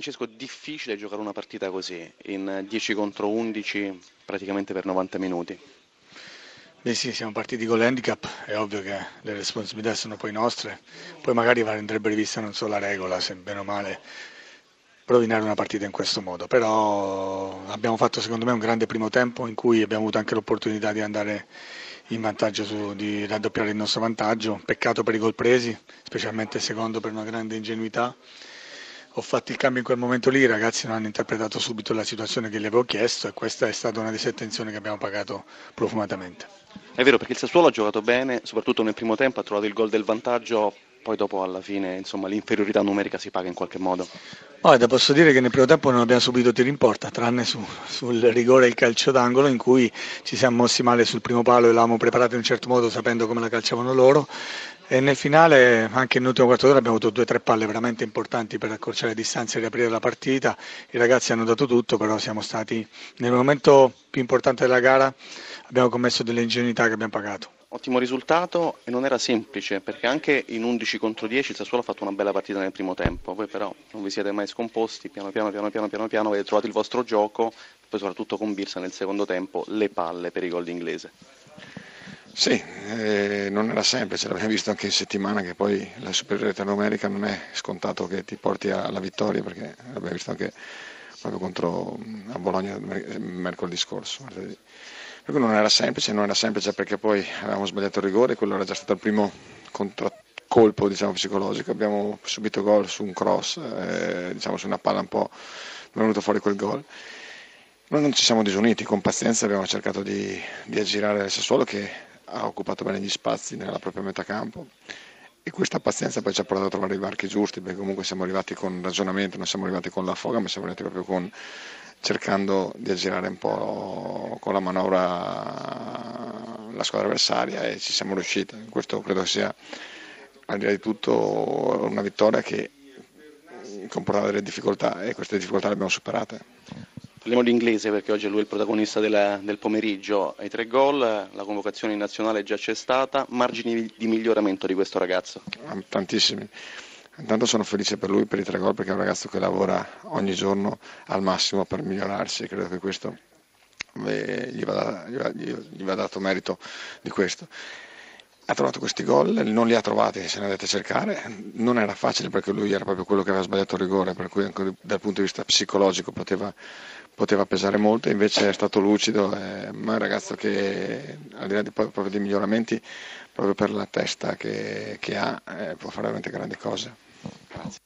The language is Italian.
Francesco, difficile giocare una partita così, in 10 contro 11, praticamente per 90 minuti. Beh sì, siamo partiti con l'handicap, è ovvio che le responsabilità sono poi nostre, poi magari andrebbe rivista non solo la regola, se bene o male rovinare una partita in questo modo, però abbiamo fatto secondo me un grande primo tempo in cui abbiamo avuto anche l'opportunità di andare in vantaggio, su, di raddoppiare il nostro vantaggio, peccato per i gol presi, specialmente il secondo per una grande ingenuità ho fatto il cambio in quel momento lì, i ragazzi non hanno interpretato subito la situazione che gli avevo chiesto e questa è stata una disattenzione che abbiamo pagato profumatamente. È vero perché il Sassuolo ha giocato bene, soprattutto nel primo tempo ha trovato il gol del vantaggio, poi dopo alla fine insomma, l'inferiorità numerica si paga in qualche modo. Guarda, posso dire che nel primo tempo non abbiamo subito tiri in porta, tranne su, sul rigore e il calcio d'angolo in cui ci siamo mossi male sul primo palo e l'avevamo preparato in un certo modo sapendo come la calciavano loro e nel finale, anche nell'ultimo quarto d'ora, abbiamo avuto due o tre palle veramente importanti per accorciare le distanze e riaprire la partita. I ragazzi hanno dato tutto, però siamo stati nel momento più importante della gara, abbiamo commesso delle ingenuità che abbiamo pagato. Ottimo risultato e non era semplice perché anche in 11 contro 10 il Sassuolo ha fatto una bella partita nel primo tempo, voi però non vi siete mai scomposti, piano piano piano piano piano piano avete trovato il vostro gioco, poi soprattutto con Birsa nel secondo tempo le palle per i gol d'inglese. Sì, eh, non era semplice, l'abbiamo visto anche in settimana che poi la superiorità numerica non è scontato che ti porti alla vittoria perché l'abbiamo visto anche proprio contro a Bologna mercoledì scorso. Per cui non era semplice, non era semplice perché poi avevamo sbagliato il rigore, quello era già stato il primo contraccolpo diciamo, psicologico, abbiamo subito gol su un cross, eh, diciamo su una palla un po' è venuto fuori quel gol. Noi non ci siamo disuniti, con pazienza abbiamo cercato di, di aggirare il Sassuolo che ha occupato bene gli spazi nella propria metà campo e questa pazienza poi ci ha portato a trovare i varchi giusti perché comunque siamo arrivati con ragionamento, non siamo arrivati con la foga ma siamo arrivati proprio con, cercando di aggirare un po' con la manovra la squadra avversaria e ci siamo riusciti. Questo credo sia al di là di tutto una vittoria che comportava delle difficoltà e queste difficoltà le abbiamo superate. Parliamo di inglese perché oggi lui è il protagonista della, del pomeriggio. Ai tre gol, la convocazione in nazionale già c'è stata. Margini di miglioramento di questo ragazzo? Ah, tantissimi. Intanto sono felice per lui per i tre gol perché è un ragazzo che lavora ogni giorno al massimo per migliorarsi e credo che questo eh, gli va, gli va dato merito di questo ha trovato questi gol, non li ha trovati, se ne andate a cercare, non era facile perché lui era proprio quello che aveva sbagliato il rigore, per cui anche dal punto di vista psicologico poteva, poteva pesare molto, invece è stato lucido, è, ma è un ragazzo che al di là di, proprio di miglioramenti, proprio per la testa che, che ha, eh, può fare veramente grandi cose. Grazie.